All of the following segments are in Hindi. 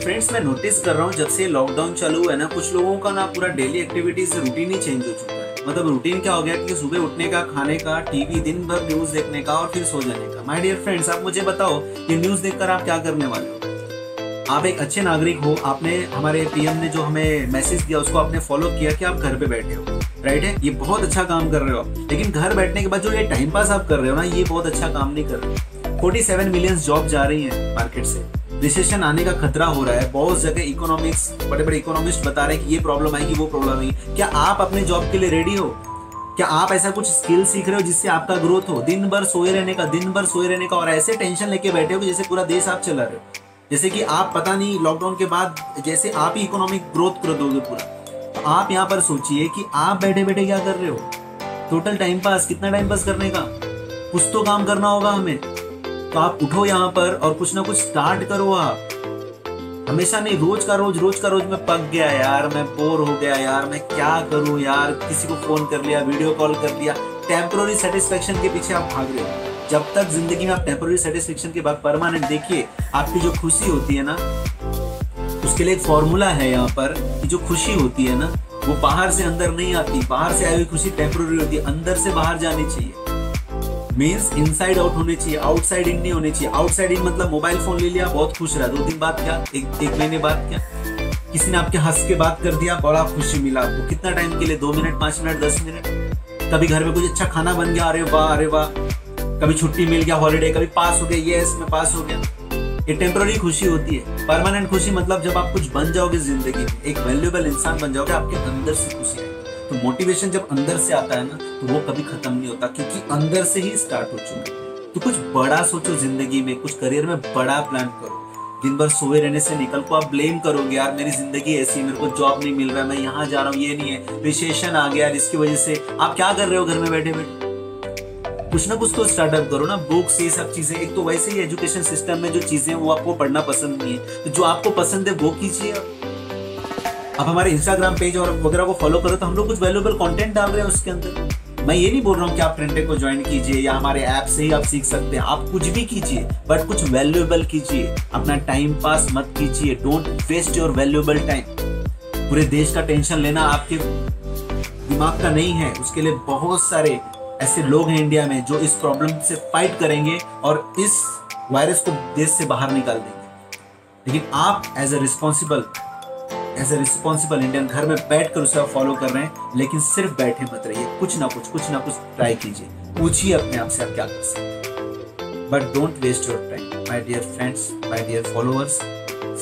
फ्रेंड्स मैं नोटिस कर रहा हूँ, जब से लॉकडाउन चालू है ना, कुछ लोगों का ना पूरा डेली एक्टिविटीज़ रूटीन ही चेंज हो चुका है। मतलब रूटीन क्या हो गया कि सुबह उठने का, खाने का टीवी दिन भर न्यूज़ देखने का और फिर सो जाने का। माय डियर फ्रेंड्स आप मुझे बताओ, ये न्यूज़ देखकर आप क्या करने वाले हो? आप एक अच्छे नागरिक हो, आपने, हमारे पीएम ने जो हमें मैसेज दिया, उसको आपने फॉलो किया कि आप घर पे बैठे हो। राइट है? ये बहुत अच्छा काम कर रहे हो लेकिन घर बैठने के बाद जो ये टाइम पास आप कर रहे हो ना, ये बहुत अच्छा काम नहीं कर रहे फोर्टी सेवन मिलियन जॉब जा रही है मार्केट से। रिसेशन आने का खतरा हो रहा है। बहुत जगह इकोनॉमिक्स बड़े बड़े इकोनॉमिस्ट बता रहे हैं कि ये प्रॉब्लम आएगी, वो प्रॉब्लम आएगी। क्या आप अपने जॉब के लिए रेडी हो? क्या आप ऐसा कुछ स्किल सीख रहे हो जिससे आपका ग्रोथ हो? दिन भर सोए रहने का, दिन भर सोए रहने का और ऐसे टेंशन लेके बैठे हो जैसे पूरा देश आप चला रहे हो। जैसे कि आप पता नहीं लॉकडाउन के बाद जैसे आप ही इकोनॉमिक ग्रोथ कर दोगे पूरा। तो आप यहाँ पर सोचिए कि आप बैठे बैठे क्या कर रहे हो? टोटल टाइम पास कितना टाइम पास करने का? कुछ तो काम करना होगा हमें। तो आप उठो यहाँ पर और कुछ ना कुछ स्टार्ट करो आप। हमेशा नहीं, रोज का रोज रोज का रोज मैं पक गया यार, मैं बोर हो गया यार, मैं क्या करूँ यार? किसी को फ़ोन कर लिया वीडियो कॉल कर लिया टेम्पोररी सेटिस्फेक्शन के पीछे आप भाग रहे हो। जब तक ज़िंदगी में आप टेम्पोररी सेटिस्फेक्शन के बाद परमानेंट देखिए, आपकी जो खुशी होती है ना, उसके लिए एक फॉर्मूला है यहाँ पर कि जो खुशी होती है ना, वो बाहर से अंदर नहीं आती। बाहर से आई हुई खुशी टेम्पोररी होती है, अंदर से बाहर जानी चाहिए। मीन्स इनसाइड आउट होने चाहिए आउटसाइड इन नहीं होने चाहिए। आउटसाइड इन मतलब मोबाइल फ़ोन ले लिया, बहुत खुश रहा। दो दिन बाद क्या? एक एक महीने बाद क्या? किसी ने आपके हंस के बात कर दिया, बड़ा खुशी मिला आपको। कितना टाइम के लिए? दो मिनट, पाँच मिनट, दस मिनट? कभी घर में कुछ अच्छा खाना बन गया, अरे वाह अरे वाह। कभी छुट्टी मिल गया हॉलीडे कभी पास हो गया ये मैं पास हो गया। ये टेम्पररी खुशी होती है। परमानेंट खुशी मतलब जब आप कुछ बन जाओगे ज़िंदगी में, एक वैल्यूएबल इंसान बन जाओगे, आपके अंदर से खुशी तो मोटिवेशन जब अंदर से आता है ना तो वो कभी खत्म नहीं होता, क्योंकि अंदर से ही स्टार्ट हो चुका है। तो कुछ बड़ा सोचो ज़िंदगी में, कुछ करियर में बड़ा प्लान करो। दिन भर सोए रहने से निकल को आप ब्लेम करोगे, यार, मेरी ज़िंदगी ऐसी मेरे को जॉब नहीं मिल रहा है मैं यहाँ जा रहा हूँ, ये नहीं है रिसेशन आ गया, जिसकी वजह से आप क्या कर रहे हो घर में बैठे बैठे? कुछ ना कुछ तो स्टार्टअप करो ना बुक्स ये सब चीज़ें। एक तो वैसे ही एजुकेशन सिस्टम में जो चीज़ें वो आपको पढ़ना पसंद नहीं है। तो जो आपको पसंद है, वो कीजिए आप। हमारे इंस्टाग्राम पेज और वगैरह को फॉलो करो तो हम लोग कुछ वैल्यूबल कंटेंट डाल रहे हैं उसके अंदर। मैं ये नहीं बोल रहा हूँ कि आप ट्रेंटे को ज्वाइन कीजिए या हमारे ऐप से ही आप सीख सकते हैं। आप कुछ भी कीजिए बट कुछ वैल्यूएबल कीजिए। अपना टाइम पास मत कीजिए। Don't waste your valuable time पूरे देश का टेंशन लेना आपके दिमाग का नहीं है। उसके लिए बहुत सारे ऐसे लोग हैं इंडिया में जो इस प्रॉब्लम से फाइट करेंगे और इस वायरस को देश से बाहर निकाल देंगे। लेकिन आप as a responsible as a responsible Indian घर में बैठ कर उसे फॉलो कर रहे हैं, लेकिन सिर्फ़ बैठे मत रहिए, कुछ ना कुछ कुछ ना कुछ ट्राई कीजिए। पूछिए अपने आप से आप क्या कर सकते but don't waste your time my dear friends my dear followers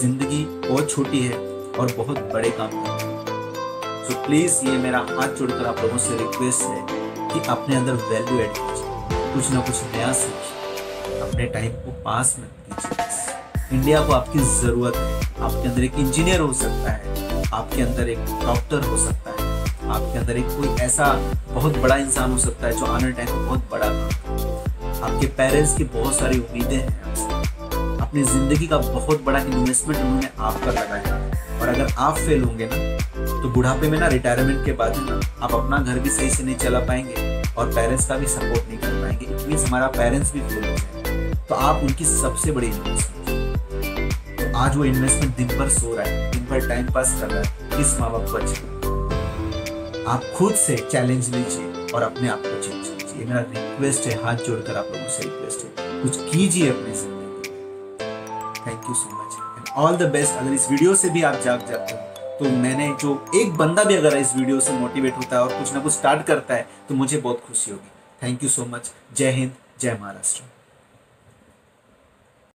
ज़िंदगी बहुत छोटी है और बहुत बड़े काम करते हैं। सो प्लीज़ ये मेरा हाथ जोड़कर आप लोगों से रिक्वेस्ट है कि अपने अंदर वैल्यू एड कीजिए, कुछ ना कुछ नया सीखिए, अपने टाइम को पास मत कीजिए। इंडिया को आपकी ज़रूरत है, आपके अंदर एक इंजीनियर हो सकता है आपके अंदर एक डॉक्टर हो सकता है। आपके अंदर एक कोई ऐसा बहुत बड़ा इंसान हो सकता है जो आने टाइम में बहुत बड़ा आपके पेरेंट्स की बहुत सारी उम्मीदें हैं। अपनी ज़िंदगी का बहुत बड़ा इन्वेस्टमेंट उन्होंने आप पर लगाया है। और अगर आप फेल होंगे ना तो बुढ़ापे में ना रिटायरमेंट के बाद ना आप अपना घर भी सही से नहीं चला पाएँगे और पेरेंट्स का भी सपोर्ट नहीं कर पाएँगे। इट हमारा पेरेंट्स भी फेल हो जाएँगे। तो आप उनकी सबसे बड़ी इन्वेस्टमेंट आज वो इन्वेस्टमेंट दिन भर सो रहा है। भर टाइम पास कर रहा है किस माँ बाप को अच्छा आप खुद से चैलेंज लीजिए और अपने आप को चेंज कीजिए। मेरा रिक्वेस्ट है, हाथ जोड़कर आप लोगों से रिक्वेस्ट है। कुछ कीजिए अपनी ज़िंदगी। Thank you so much and all the best अगर इस वीडियो से भी आप जाग जाते हो तो मैंने जो एक बंदा भी अगर इस वीडियो से मोटिवेट होता है और कुछ ना कुछ स्टार्ट करता है तो मुझे बहुत खुशी होगी। थैंक यू सो मच जय हिंद, जय महाराष्ट्र.